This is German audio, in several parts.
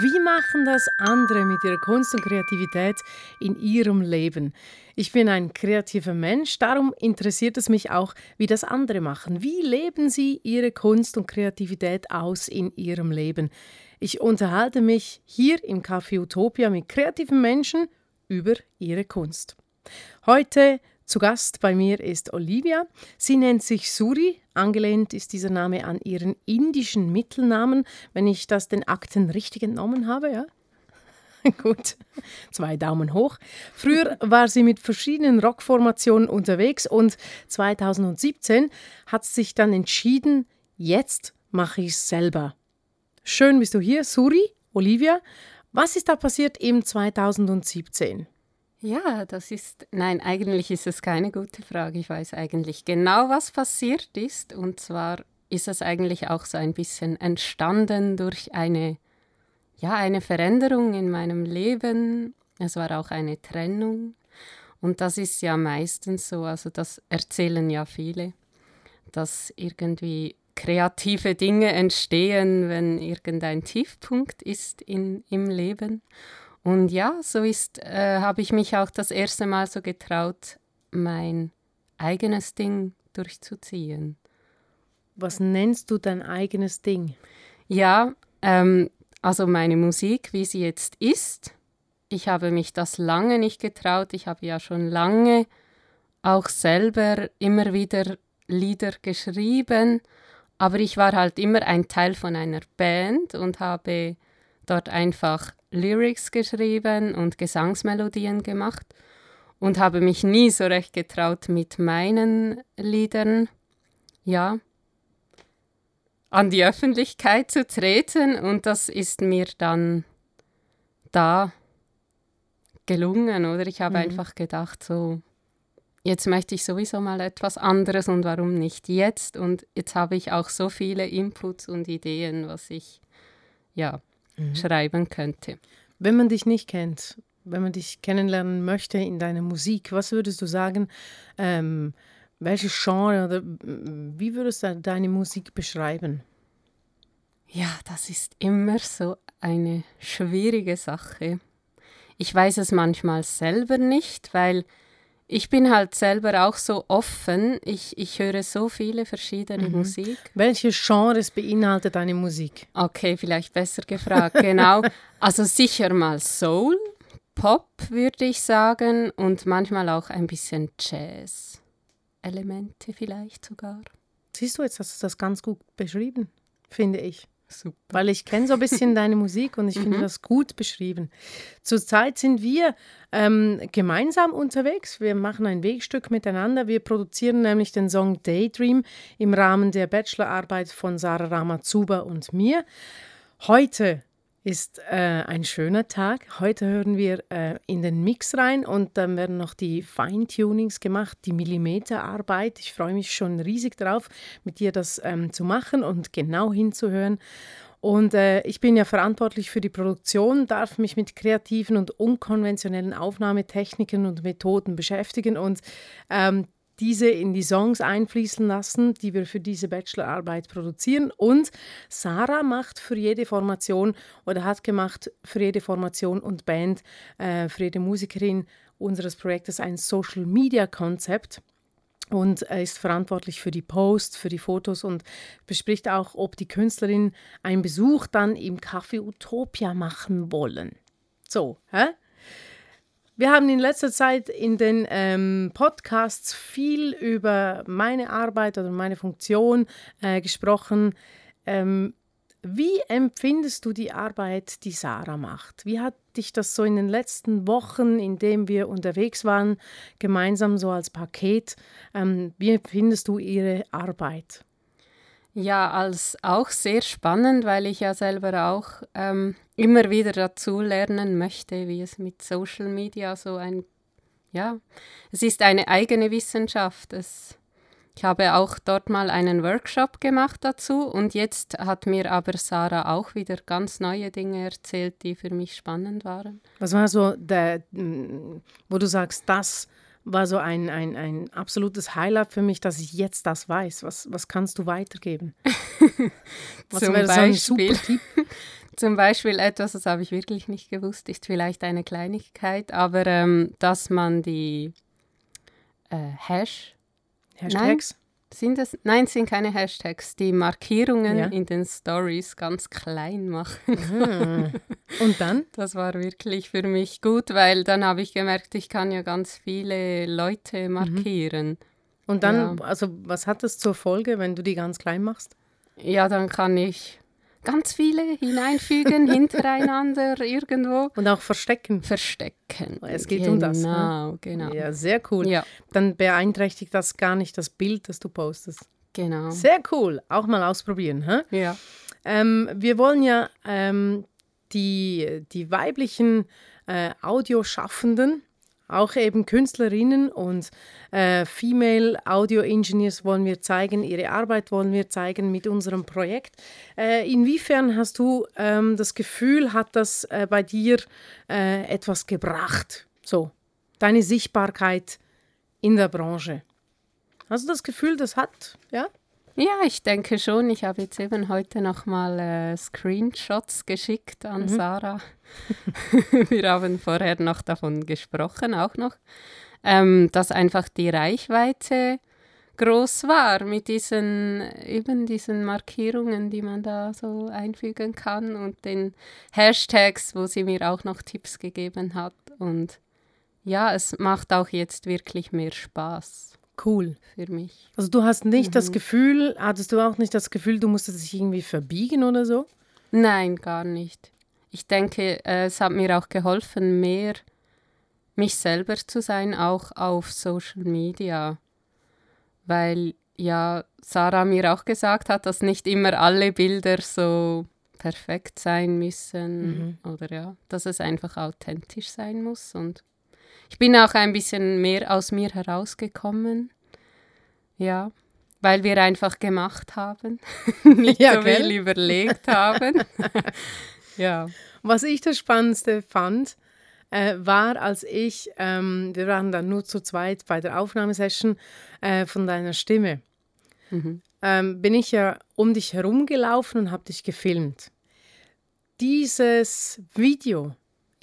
Wie machen das andere mit ihrer Kunst und Kreativität in ihrem Leben? Ich bin ein kreativer Mensch, darum interessiert es mich auch, wie das andere machen. Wie leben sie ihre Kunst und Kreativität aus in ihrem Leben? Ich unterhalte mich hier im Café Utopia mit kreativen Menschen über ihre Kunst. Heute zu Gast bei mir ist Olivia. Sie nennt sich Suri. Angelehnt ist dieser Name an ihren indischen Mittelnamen, wenn ich das den Akten richtig entnommen habe, ja? Gut, zwei Daumen hoch. Früher war sie mit verschiedenen Rockformationen unterwegs und 2017 hat sie sich dann entschieden, jetzt mache ich es selber. Schön bist du hier, Suri, Olivia. Was ist da passiert im 2017? Ja, das ist, nein, eigentlich ist es keine gute Frage. Ich weiß eigentlich genau, was passiert ist. Und zwar ist es eigentlich auch so ein bisschen entstanden durch eine, ja, eine Veränderung in meinem Leben. Es war auch eine Trennung. Und das ist ja meistens so, also das erzählen ja viele, dass irgendwie kreative Dinge entstehen, wenn irgendein Tiefpunkt ist in, im Leben. Und ja, so ist, äh, habe ich mich auch das erste Mal so getraut, mein eigenes Ding durchzuziehen. Was nennst du dein eigenes Ding? Ja, ähm, also meine Musik, wie sie jetzt ist. Ich habe mich das lange nicht getraut. Ich habe ja schon lange auch selber immer wieder Lieder geschrieben, aber ich war halt immer ein Teil von einer Band und habe dort einfach Lyrics geschrieben und Gesangsmelodien gemacht und habe mich nie so recht getraut mit meinen Liedern, ja, an die Öffentlichkeit zu treten und das ist mir dann da gelungen, oder? Ich habe mhm. einfach gedacht, so, jetzt möchte ich sowieso mal etwas anderes und warum nicht jetzt? Und jetzt habe ich auch so viele Inputs und Ideen, was ich, ja, mhm. schreiben könnte. Wenn man dich nicht kennt, wenn man dich kennenlernen möchte in deiner Musik, was würdest du sagen, ähm, welche Genre oder wie würdest du deine Musik beschreiben? Ja, das ist immer so eine schwierige Sache. Ich weiß es manchmal selber nicht, weil ich bin halt selber auch so offen. Ich, ich höre so viele verschiedene mhm. Musik. Welche Genres beinhaltet deine Musik? Okay, vielleicht besser gefragt. genau. Also sicher mal Soul, Pop würde ich sagen und manchmal auch ein bisschen Jazz. Elemente vielleicht sogar. Siehst du, jetzt hast du das ganz gut beschrieben, finde ich. Super. Weil ich kenne so ein bisschen deine Musik und ich finde mhm. das gut beschrieben. Zurzeit sind wir ähm, gemeinsam unterwegs. Wir machen ein Wegstück miteinander. Wir produzieren nämlich den Song Daydream im Rahmen der Bachelorarbeit von Sarah Ramazuba und mir. Heute ist äh, ein schöner Tag. Heute hören wir äh, in den Mix rein und dann werden noch die Feintunings gemacht, die Millimeterarbeit. Ich freue mich schon riesig darauf, mit dir das ähm, zu machen und genau hinzuhören. Und äh, ich bin ja verantwortlich für die Produktion, darf mich mit kreativen und unkonventionellen Aufnahmetechniken und Methoden beschäftigen. Und ähm, diese in die Songs einfließen lassen, die wir für diese Bachelorarbeit produzieren. Und Sarah macht für jede Formation oder hat gemacht für jede Formation und Band, äh, für jede Musikerin unseres Projektes ein Social Media Konzept und ist verantwortlich für die Posts, für die Fotos und bespricht auch, ob die Künstlerin einen Besuch dann im Café Utopia machen wollen. So, hä? Wir haben in letzter Zeit in den ähm, Podcasts viel über meine Arbeit oder meine Funktion äh, gesprochen. Ähm, wie empfindest du die Arbeit, die Sarah macht? Wie hat dich das so in den letzten Wochen, in denen wir unterwegs waren, gemeinsam so als Paket, ähm, wie empfindest du ihre Arbeit? Ja, als auch sehr spannend, weil ich ja selber auch ähm, immer wieder dazu lernen möchte, wie es mit Social Media so ein, ja, es ist eine eigene Wissenschaft. Es, ich habe auch dort mal einen Workshop gemacht dazu und jetzt hat mir aber Sarah auch wieder ganz neue Dinge erzählt, die für mich spannend waren. Was war so der, wo du sagst, das war so ein, ein, ein absolutes Highlight für mich, dass ich jetzt das weiß. Was, was kannst du weitergeben? was Zum Beispiel, so Zum Beispiel etwas, das habe ich wirklich nicht gewusst, ist vielleicht eine Kleinigkeit, aber ähm, dass man die äh, Hash Hashtags? Nein, sind es? Nein, sind keine Hashtags. Die Markierungen Ja. in den Stories ganz klein machen. Ah. Und dann? Das war wirklich für mich gut, weil dann habe ich gemerkt, ich kann ja ganz viele Leute markieren. Und dann, Ja. also was hat das zur Folge, wenn du die ganz klein machst? Ja, dann kann ich ganz viele hineinfügen, hintereinander irgendwo Und auch verstecken. verstecken. Es geht um das, ne? Genau, genau. Ja, sehr cool. Ja, Dann beeinträchtigt das gar nicht das Bild, das du postest. genau. Sehr cool. Auch mal ausprobieren. Hä? Ja. Ähm, wir wollen ja ähm, die, die weiblichen äh, Audioschaffenden, auch eben Künstlerinnen und äh, Female Audio Engineers wollen wir zeigen, ihre Arbeit wollen wir zeigen mit unserem Projekt. Äh, inwiefern hast du ähm, das Gefühl, hat das äh, bei dir äh, etwas gebracht? So, deine Sichtbarkeit in der Branche. Hast du das Gefühl, das hat, ja? Ja, ich denke schon. Ich habe jetzt eben heute nochmal äh, Screenshots geschickt an Sarah. Wir haben vorher noch davon gesprochen, auch noch, ähm, dass einfach die Reichweite groß war mit diesen eben diesen Markierungen, die man da so einfügen kann und den Hashtags, wo sie mir auch noch Tipps gegeben hat. Und ja, es macht auch jetzt wirklich mehr Spaß Cool. für mich. Also du hast nicht das Gefühl, hattest du auch nicht das Gefühl, du musstest dich irgendwie verbiegen oder so? Nein, gar nicht. Ich denke, äh, es hat mir auch geholfen, mehr mich selber zu sein, auch auf Social Media. Weil ja Sarah mir auch gesagt hat, dass nicht immer alle Bilder so perfekt sein müssen oder ja, dass es einfach authentisch sein muss. Und ich bin auch ein bisschen mehr aus mir herausgekommen. Ja, weil wir einfach gemacht haben, nicht Ja, so viel gell? überlegt haben. ja. Was ich das Spannendste fand, äh, war, als ich, ähm, wir waren dann nur zu zweit bei der Aufnahmesession äh, von deiner Stimme, ähm, bin ich ja um dich herumgelaufen und habe dich gefilmt. Dieses Video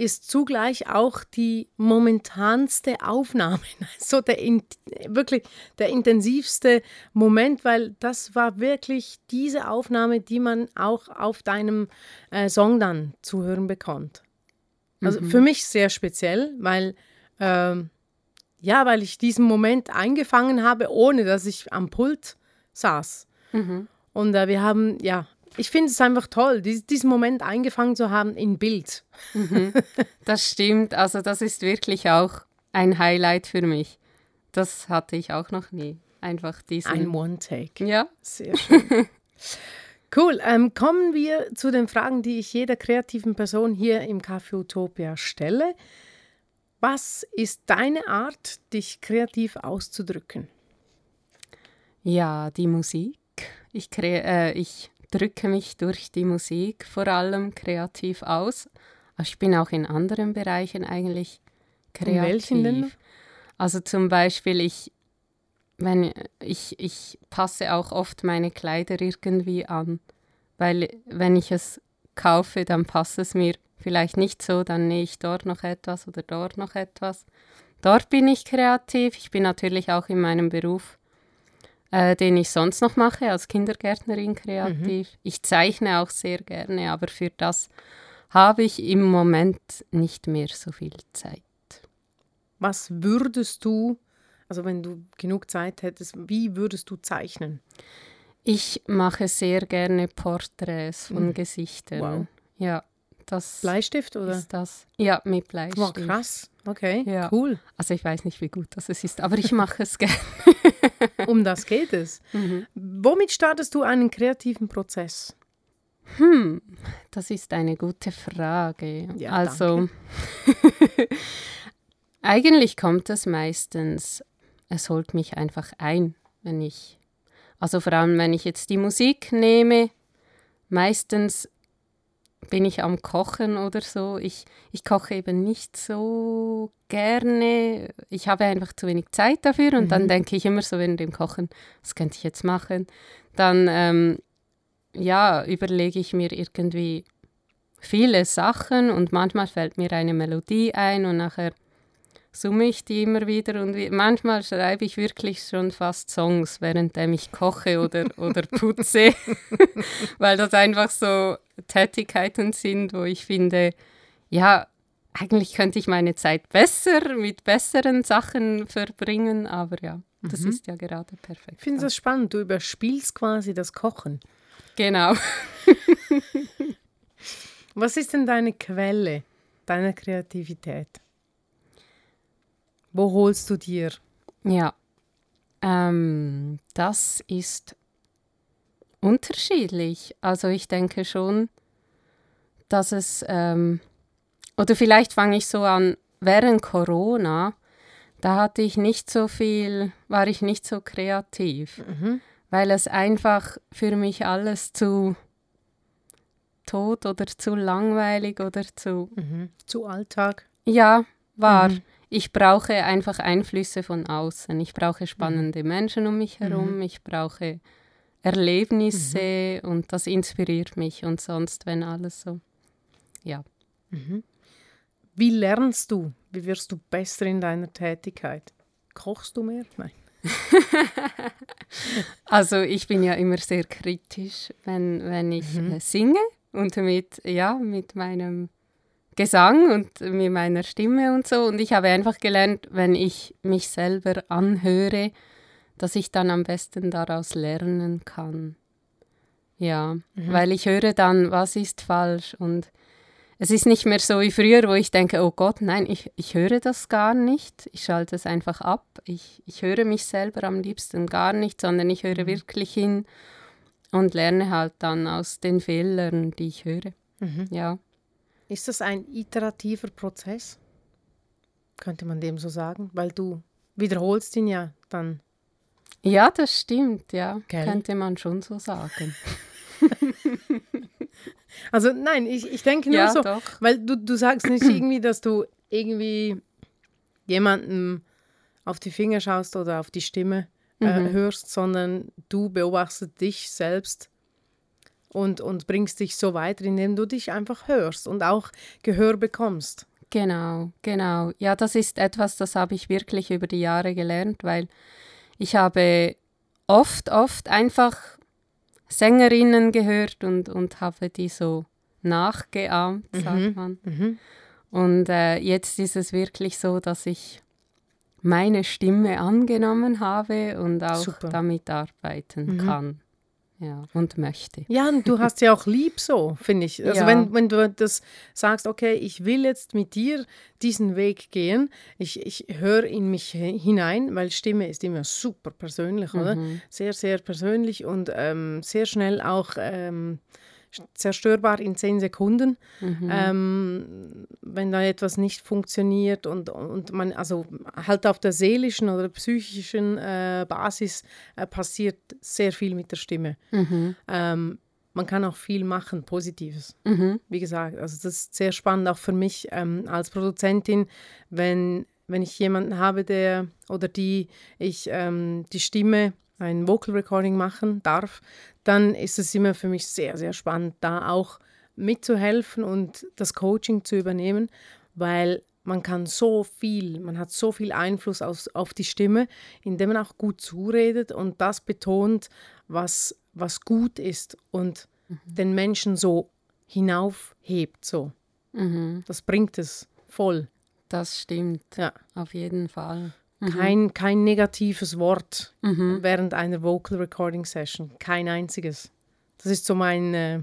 ist zugleich auch die momentanste Aufnahme, so der in, wirklich der intensivste Moment, weil das war wirklich diese Aufnahme, die man auch auf deinem äh, Song dann zu hören bekommt. Also für mich sehr speziell, weil ähm, ja, weil ich diesen Moment eingefangen habe, ohne dass ich am Pult saß. Und äh, wir haben, ja, ich finde es einfach toll, dies, diesen Moment eingefangen zu haben in Bild. Das stimmt. Also das ist wirklich auch ein Highlight für mich. Das hatte ich auch noch nie. Einfach diesen. Ein One-Take. ja. Sehr schön. cool. Ähm, kommen wir zu den Fragen, die ich jeder kreativen Person hier im Café Utopia stelle. Was ist deine Art, dich kreativ auszudrücken? Ja, die Musik. Ich, kre äh, ich drücke mich durch die Musik vor allem kreativ aus. Aber ich bin auch in anderen Bereichen eigentlich kreativ. welchen denn? Also zum Beispiel, ich, wenn, ich, ich passe auch oft meine Kleider irgendwie an. Weil wenn ich es kaufe, dann passt es mir vielleicht nicht so, dann nähe ich dort noch etwas oder dort noch etwas. Dort bin ich kreativ. Ich bin natürlich auch in meinem Beruf äh, den ich sonst noch mache, als Kindergärtnerin kreativ. Ich zeichne auch sehr gerne, aber für das habe ich im Moment nicht mehr so viel Zeit. Was würdest du, also wenn du genug Zeit hättest, wie würdest du zeichnen? Ich mache sehr gerne Porträts von Gesichtern. Wow. Ja, das Bleistift oder? ist das. Ja, mit Bleistift. Wow, krass. Okay, Ja. cool. Also ich weiß nicht, wie gut das ist, aber ich mache es gerne. Um das geht es. Mhm. Womit startest du einen kreativen Prozess? Hm, das ist eine gute Frage. Ja, also, eigentlich kommt es meistens, es holt mich einfach ein, wenn ich, also vor allem, wenn ich jetzt die Musik nehme, meistens bin ich am Kochen oder so. Ich, ich koche eben nicht so gerne. Ich habe einfach zu wenig Zeit dafür und dann denke ich immer so während dem Kochen, was könnte ich jetzt machen? Dann ähm, ja, überlege ich mir irgendwie viele Sachen und manchmal fällt mir eine Melodie ein und nachher summe ich die immer wieder und manchmal schreibe ich wirklich schon fast Songs, während ich koche oder, oder putze, weil das einfach so Tätigkeiten sind, wo ich finde, ja, eigentlich könnte ich meine Zeit besser mit besseren Sachen verbringen, aber ja, das mhm. ist ja gerade perfekt. Ich finde das spannend, du überspielst quasi das Kochen. Genau. Was ist denn deine Quelle deiner Kreativität? Wo holst du dir? Ja, ähm, das ist unterschiedlich. Also ich denke schon, dass es, ähm, oder vielleicht fange ich so an, während Corona, da hatte ich nicht so viel, war ich nicht so kreativ, mhm. weil es einfach für mich alles zu tot oder zu langweilig oder zu... Mhm. Zu Alltag? Ja, war. Mhm. Ich brauche einfach Einflüsse von außen. Ich brauche spannende mhm. Menschen um mich herum. Mhm. Ich brauche Erlebnisse mhm. und das inspiriert mich. Und sonst, wenn alles so, ja. Mhm. Wie lernst du? Wie wirst du besser in deiner Tätigkeit? Kochst du mehr? Nein. also ich bin ja immer sehr kritisch, wenn, wenn ich mhm. singe und mit, ja, mit meinem Gesang und mit meiner Stimme und so. Und ich habe einfach gelernt, wenn ich mich selber anhöre, dass ich dann am besten daraus lernen kann. Ja, mhm. weil ich höre dann, was ist falsch und es ist nicht mehr so wie früher, wo ich denke, oh Gott, nein, ich, ich höre das gar nicht. Ich schalte es einfach ab. Ich, ich höre mich selber am liebsten gar nicht, sondern ich höre mhm. wirklich hin und lerne halt dann aus den Fehlern, die ich höre. Mhm. Ja. Ist das ein iterativer Prozess? Könnte man dem so sagen? Weil du wiederholst ihn ja dann. Ja, das stimmt, ja. Gell? Könnte man schon so sagen. also nein, ich, ich denke nur ja, so, doch. weil du, du sagst nicht irgendwie, dass du irgendwie jemandem auf die Finger schaust oder auf die Stimme äh, mhm. hörst, sondern du beobachtest dich selbst und, und bringst dich so weiter, indem du dich einfach hörst und auch Gehör bekommst. Genau, genau. Ja, das ist etwas, das habe ich wirklich über die Jahre gelernt, weil ich habe oft, oft einfach Sängerinnen gehört und, und habe die so nachgeahmt, sagt mhm. man. Mhm. Und äh, jetzt ist es wirklich so, dass ich meine Stimme angenommen habe und auch Super. damit arbeiten mhm. kann. Ja, und möchte. Ja, und du hast ja auch lieb so, finde ich. Also ja. wenn, wenn du das sagst, okay, ich will jetzt mit dir diesen Weg gehen, ich, ich höre in mich hinein, weil Stimme ist immer super persönlich, mhm. oder? Sehr, sehr persönlich und ähm, sehr schnell auch ähm, zerstörbar in zehn Sekunden, mhm. ähm, wenn da etwas nicht funktioniert und, und man, also halt auf der seelischen oder psychischen äh, Basis äh, passiert sehr viel mit der Stimme. Mhm. Ähm, man kann auch viel machen, Positives. Mhm. Wie gesagt, also das ist sehr spannend auch für mich ähm, als Produzentin, wenn, wenn ich jemanden habe, der oder die ich ähm, die Stimme ein Vocal Recording machen darf, dann ist es immer für mich sehr, sehr spannend, da auch mitzuhelfen und das Coaching zu übernehmen, weil man kann so viel, man hat so viel Einfluss auf, auf die Stimme, indem man auch gut zuredet und das betont, was, was gut ist und mhm. den Menschen so hinaufhebt. So. Mhm. Das bringt es voll. Das stimmt, ja. auf jeden Fall. Mhm. Kein, kein negatives Wort mhm. während einer Vocal Recording Session. Kein einziges. Das ist so mein. Äh,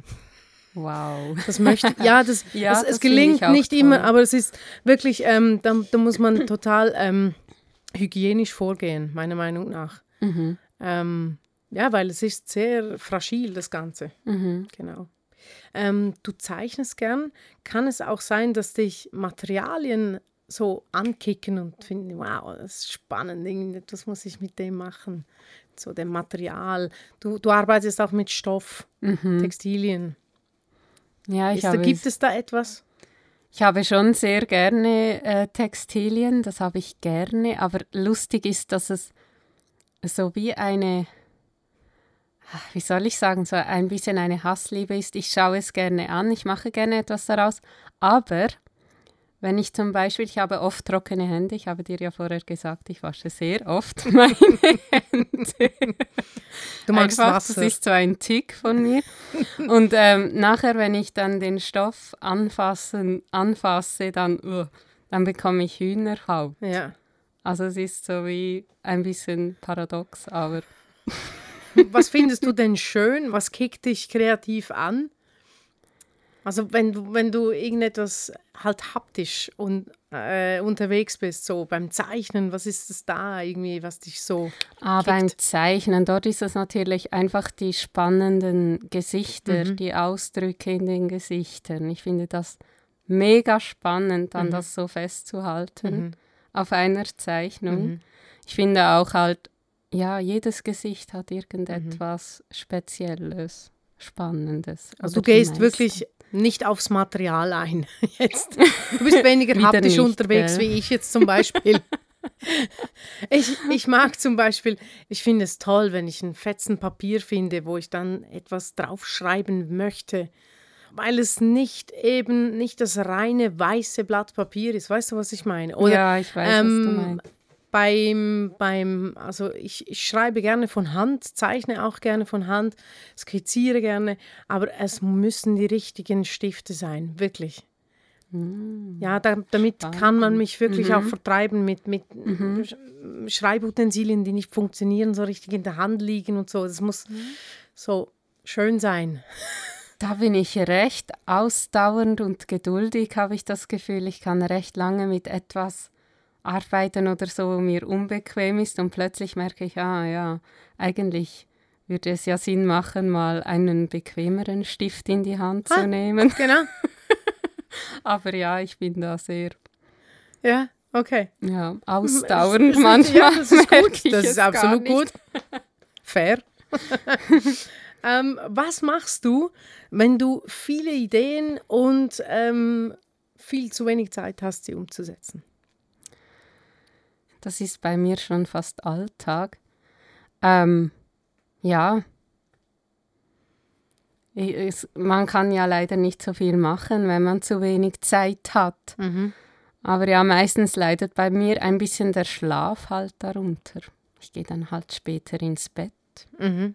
wow. Das möchte ja, das, ja, das, das es gelingt nicht toll. immer, aber es ist wirklich, ähm, da, da muss man total ähm, hygienisch vorgehen, meiner Meinung nach. Mhm. Ähm, ja, weil es ist sehr fragil, das Ganze. Mhm. Genau. Ähm, du zeichnest gern. Kann es auch sein, dass dich Materialien so ankicken und finden, wow, das ist spannend, irgendetwas muss ich mit dem machen. So dem Material. Du, du arbeitest auch mit Stoff, mhm. Textilien. Ja, ich ist, habe gibt es da etwas? Ich habe schon sehr gerne äh, Textilien, das habe ich gerne, aber lustig ist, dass es so wie eine wie soll ich sagen, so ein bisschen eine Hassliebe ist. Ich schaue es gerne an, ich mache gerne etwas daraus, aber wenn ich zum Beispiel, ich habe oft trockene Hände, ich habe dir ja vorher gesagt, ich wasche sehr oft meine Hände. Du magst Einfach, Wasser. Das ist so ein Tick von mir. Und ähm, nachher, wenn ich dann den Stoff anfassen, anfasse, dann, uh, dann bekomme ich Hühnerhaut. Ja. Also es ist so wie ein bisschen paradox, aber Was findest du denn schön? Was kickt dich kreativ an? Also wenn du, wenn du irgendetwas halt haptisch und, äh, unterwegs bist, so beim Zeichnen, was ist es da irgendwie, was dich so Ah, kickt? beim Zeichnen, dort ist es natürlich einfach die spannenden Gesichter, Mhm. die Ausdrücke in den Gesichtern. Ich finde das mega spannend, dann Mhm. das so festzuhalten Mhm. auf einer Zeichnung. Mhm. Ich finde auch halt, ja, jedes Gesicht hat irgendetwas Spezielles, Spannendes. Also du gehst wirklich nicht aufs Material ein jetzt. Du bist weniger haptisch nicht, unterwegs gell? wie ich jetzt zum Beispiel. ich, ich mag zum Beispiel, ich finde es toll, wenn ich ein Fetzen Papier finde, wo ich dann etwas draufschreiben möchte, weil es nicht eben nicht das reine weiße Blatt Papier ist. Weißt du, was ich meine? Oder ja, ich weiß, was du ähm, meinst. Beim, beim, also ich, ich schreibe gerne von Hand, zeichne auch gerne von Hand, skizziere gerne, aber es müssen die richtigen Stifte sein, wirklich. Ja, da, damit kann man mich wirklich auch vertreiben mit, mit Sch- Schreibutensilien, die nicht funktionieren, so richtig in der Hand liegen und so. Das muss so schön sein. Da bin ich recht ausdauernd und geduldig, habe ich das Gefühl. Ich kann recht lange mit etwas arbeiten oder so, wo mir unbequem ist und plötzlich merke ich, ah ja, eigentlich würde es ja Sinn machen, mal einen bequemeren Stift in die Hand Ah. zu nehmen. Genau. Aber ja, ich bin da sehr Ja, okay. ja, ausdauernd es- manchmal. Ja, das ist gut. Das ist absolut gut. Fair. ähm, was machst du, wenn du viele Ideen und ähm, viel zu wenig Zeit hast, sie umzusetzen? Das ist bei mir schon fast Alltag. Ähm, ja. Ich, es, man kann ja leider nicht so viel machen, wenn man zu wenig Zeit hat. Aber ja, meistens leidet bei mir ein bisschen der Schlaf halt darunter. Ich gehe dann halt später ins Bett. Mhm.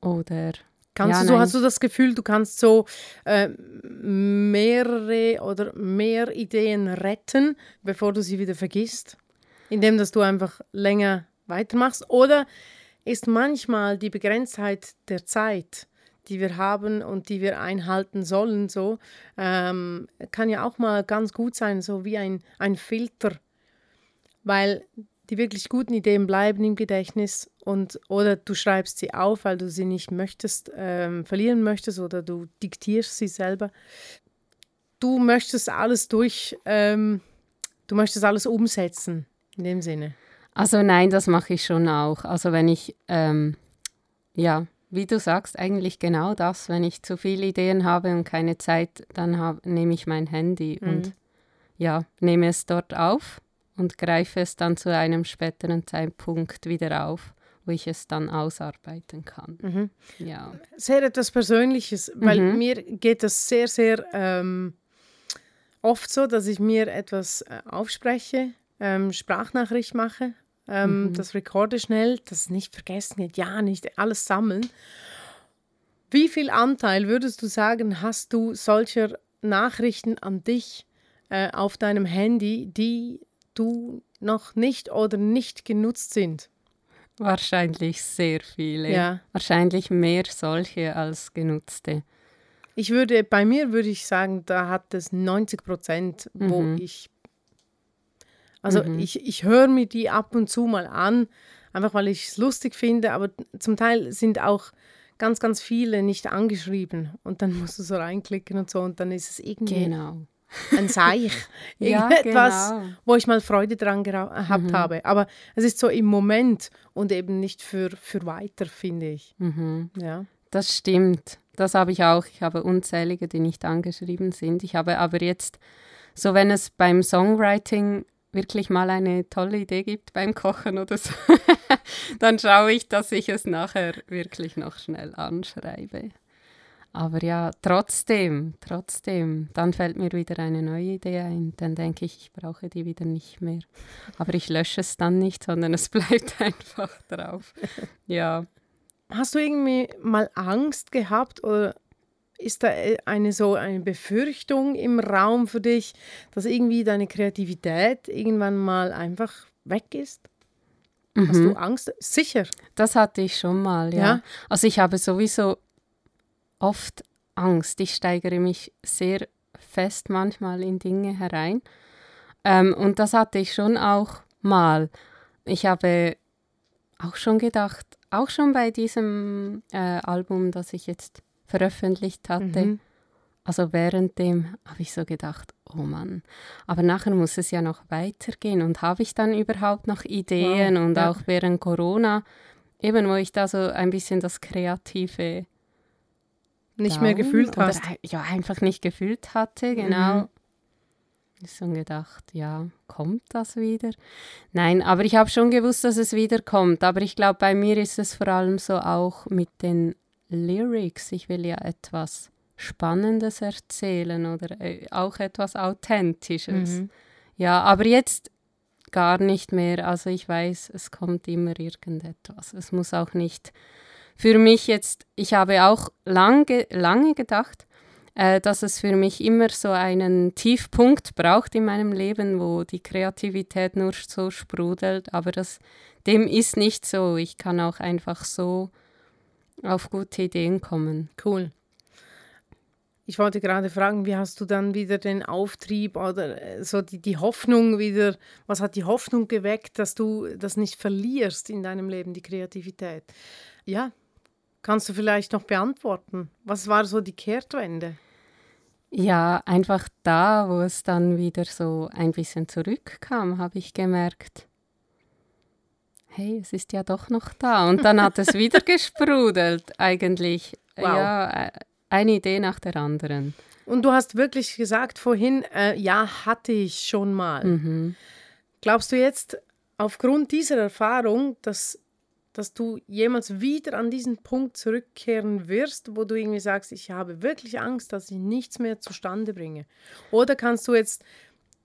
Oder Kannst Ja, du so, nein. hast du das Gefühl, du kannst so äh, mehrere oder mehr Ideen retten, bevor du sie wieder vergisst, indem dass du einfach länger weitermachst? Oder ist manchmal die Begrenztheit der Zeit, die wir haben und die wir einhalten sollen, so ähm, kann ja auch mal ganz gut sein, so wie ein, ein Filter, weil die wirklich guten Ideen bleiben im Gedächtnis und oder du schreibst sie auf, weil du sie nicht möchtest, ähm, verlieren möchtest oder du diktierst sie selber. Du möchtest alles durch, ähm, du möchtest alles umsetzen in dem Sinne. Also nein, das mache ich schon auch. Also wenn ich, ähm, ja, wie du sagst, eigentlich genau das. Wenn ich zu viele Ideen habe und keine Zeit, dann hab, nehme ich mein Handy und ja, nehme es dort auf und greife es dann zu einem späteren Zeitpunkt wieder auf, wo ich es dann ausarbeiten kann. Ja. Sehr etwas Persönliches, weil Mhm. mir geht das sehr, sehr ähm, oft so, dass ich mir etwas äh, aufspreche, ähm, Sprachnachricht mache, ähm, das recorde schnell, dass es nicht vergessen geht, ja, nicht alles sammeln. Wie viel Anteil würdest du sagen, hast du solcher Nachrichten an dich äh, auf deinem Handy, die du noch nicht oder nicht genutzt sind? Wahrscheinlich sehr viele. Ja. Wahrscheinlich mehr solche als genutzte. Ich würde, bei mir würde ich sagen, da hat es 90 Prozent, wo Mhm. ich, also ich, ich höre mir die ab und zu mal an, einfach weil ich es lustig finde, aber zum Teil sind auch ganz, ganz viele nicht angeschrieben und dann musst du so reinklicken und so und dann ist es irgendwie Genau. ein Seich, Ja, irgendetwas, genau. wo ich mal Freude dran gehabt habe, aber es ist so im Moment und eben nicht für, für weiter, finde ich, Mhm. ja. Das stimmt. Das habe ich auch. Ich habe unzählige, die nicht angeschrieben sind. Ich habe aber jetzt, so wenn es beim Songwriting wirklich mal eine tolle Idee gibt beim Kochen oder so, dann schaue ich, dass ich es nachher wirklich noch schnell anschreibe. Aber ja, trotzdem, trotzdem, dann fällt mir wieder eine neue Idee ein. Dann denke ich, ich brauche die wieder nicht mehr. Aber ich lösche es dann nicht, sondern es bleibt einfach drauf. Ja. Hast du irgendwie mal Angst gehabt oder ist da äh, eine so eine Befürchtung im Raum für dich, dass irgendwie deine Kreativität irgendwann mal einfach weg ist? Mhm. Hast du mhm. Angst? Sicher. Das hatte ich schon mal, ja. ja. Also ich habe sowieso oft Angst. Ich steigere mich sehr fest manchmal in Dinge herein. Ähm, und das hatte ich schon auch mal. Ich habe auch schon gedacht, auch schon bei diesem äh, Album, das ich jetzt veröffentlicht hatte, mhm. also währenddem habe ich so gedacht, oh Mann, aber nachher muss es ja noch weitergehen. Und habe ich dann überhaupt noch Ideen? Wow. Und ja. auch während Corona, eben wo ich da so ein bisschen das Kreative nicht mehr gefühlt hast. Ja, einfach nicht gefühlt hatte, genau. Mhm. Ich so gedacht, ja, kommt das wieder? Nein, aber ich habe schon gewusst, dass es wieder kommt. Aber ich glaube, bei mir ist es vor allem so auch mit den Lyrics. Ich will ja etwas Spannendes erzählen oder äh, auch etwas Authentisches. Mhm. Ja, aber jetzt gar nicht mehr. Also ich weiß, es kommt immer irgendetwas. Es muss auch nicht für mich jetzt, ich habe auch lange, lange gedacht, äh, dass es für mich immer so einen Tiefpunkt braucht in meinem Leben, wo die Kreativität nur so sprudelt, aber das, dem ist nicht so. Ich kann auch einfach so auf gute Ideen kommen. Cool. Ich wollte gerade fragen, wie hast du dann wieder den Auftrieb oder äh, so die, die Hoffnung wieder, was hat die Hoffnung geweckt, dass du das nicht verlierst in deinem Leben, die Kreativität? Ja, Kannst du vielleicht noch beantworten? Was war so die Kehrtwende? Ja, einfach da, wo es dann wieder so ein bisschen zurückkam, habe ich gemerkt, hey, es ist ja doch noch da. Und dann hat es wieder gesprudelt, eigentlich. Wow. Ja, äh, eine Idee nach der anderen. Und du hast wirklich gesagt vorhin, äh, ja, hatte ich schon mal. Mhm. Glaubst du jetzt, aufgrund dieser Erfahrung, dass dass du jemals wieder an diesen Punkt zurückkehren wirst, wo du irgendwie sagst, ich habe wirklich Angst, dass ich nichts mehr zustande bringe? Oder kannst du jetzt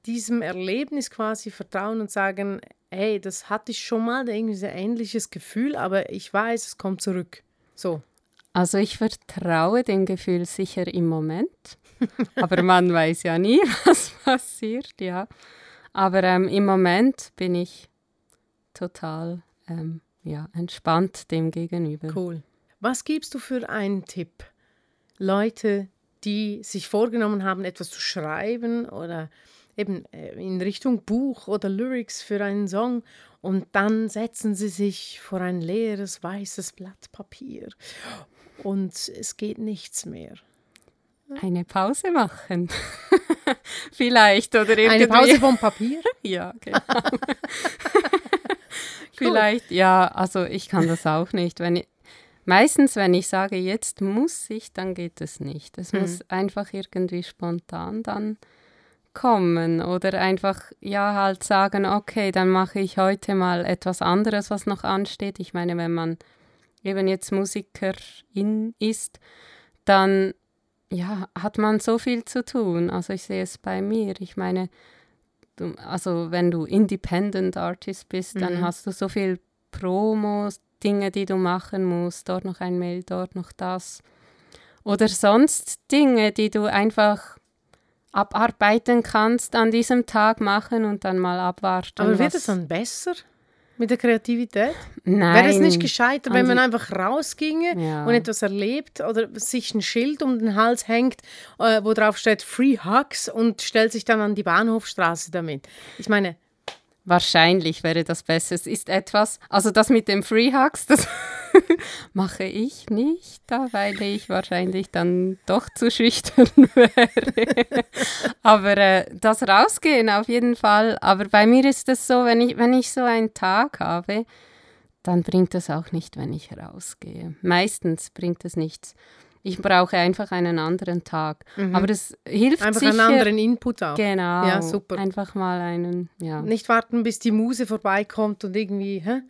diesem Erlebnis quasi vertrauen und sagen, hey, das hatte ich schon mal, irgendwie ein ähnliches Gefühl, aber ich weiß, es kommt zurück. So. Also ich vertraue dem Gefühl sicher im Moment, aber man weiß ja nie, was passiert, ja. Aber ähm, im Moment bin ich total ähm, ja, entspannt dem gegenüber. Cool. Was gibst du für einen Tipp? Leute, die sich vorgenommen haben, etwas zu schreiben oder eben äh, in Richtung Buch oder Lyrics für einen Song und dann setzen sie sich vor ein leeres weißes Blatt Papier und es geht nichts mehr. Eine Pause machen. Vielleicht oder irgendwie. Eine Pause vom Papier? ja, genau. Vielleicht, ja, also ich kann das auch nicht. Wenn ich, meistens, wenn ich sage, jetzt muss ich, dann geht es nicht. Es mhm. muss einfach irgendwie spontan dann kommen oder einfach, ja, halt sagen, okay, dann mache ich heute mal etwas anderes, was noch ansteht. Ich meine, wenn man eben jetzt Musikerin ist, dann ja, hat man so viel zu tun. Also ich sehe es bei mir. Ich meine, du, also wenn du Independent Artist bist, dann mhm. hast du so viel Promos, Dinge, die du machen musst, dort noch ein Mail, dort noch das. Oder sonst Dinge, die du einfach abarbeiten kannst, an diesem Tag machen und dann mal abwarten. Aber wird es dann besser? mit der Kreativität? Nein. Wäre es nicht gescheiter, wenn man einfach rausginge ja. und etwas erlebt oder sich ein Schild um den Hals hängt, äh, wo drauf steht Free Hugs und stellt sich dann an die Bahnhofstraße damit? Ich meine, Wahrscheinlich wäre das besser. Es ist etwas, also das mit dem Free Hugs, das mache ich nicht, weil ich wahrscheinlich dann doch zu schüchtern wäre. Aber äh, das Rausgehen auf jeden Fall. Aber bei mir ist es so, wenn ich, wenn ich so einen Tag habe, dann bringt es auch nicht, wenn ich rausgehe. Meistens bringt es nichts. Ich brauche einfach einen anderen Tag. Mhm. Aber das hilft einfach sicher. Einfach einen anderen Input auch. Genau. Ja, super. Einfach mal einen, ja. Nicht warten, bis die Muse vorbeikommt und irgendwie hä,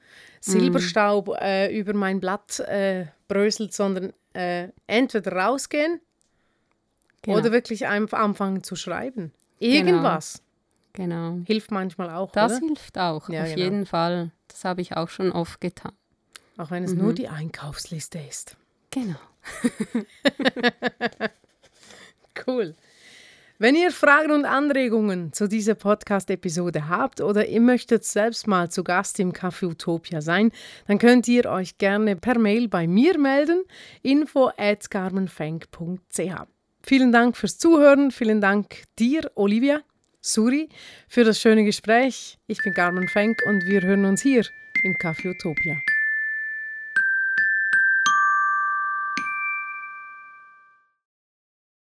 Silberstaub mhm. äh, über mein Blatt äh, bröselt, sondern äh, entweder rausgehen genau. oder wirklich einfach anfangen zu schreiben. Genau. Irgendwas. Genau. genau. Hilft manchmal auch. Das oder? hilft auch, ja, auf genau. jeden Fall. Das habe ich auch schon oft getan. Auch wenn es mhm. nur die Einkaufsliste ist. Genau. cool. Wenn ihr Fragen und Anregungen zu dieser Podcast-Episode habt oder ihr möchtet selbst mal zu Gast im Café Utopia sein, dann könnt ihr euch gerne per Mail bei mir melden, info at Vielen Dank fürs Zuhören, vielen Dank dir, Olivia, Suri, für das schöne Gespräch. Ich bin Carmen Fenk und wir hören uns hier im Café Utopia.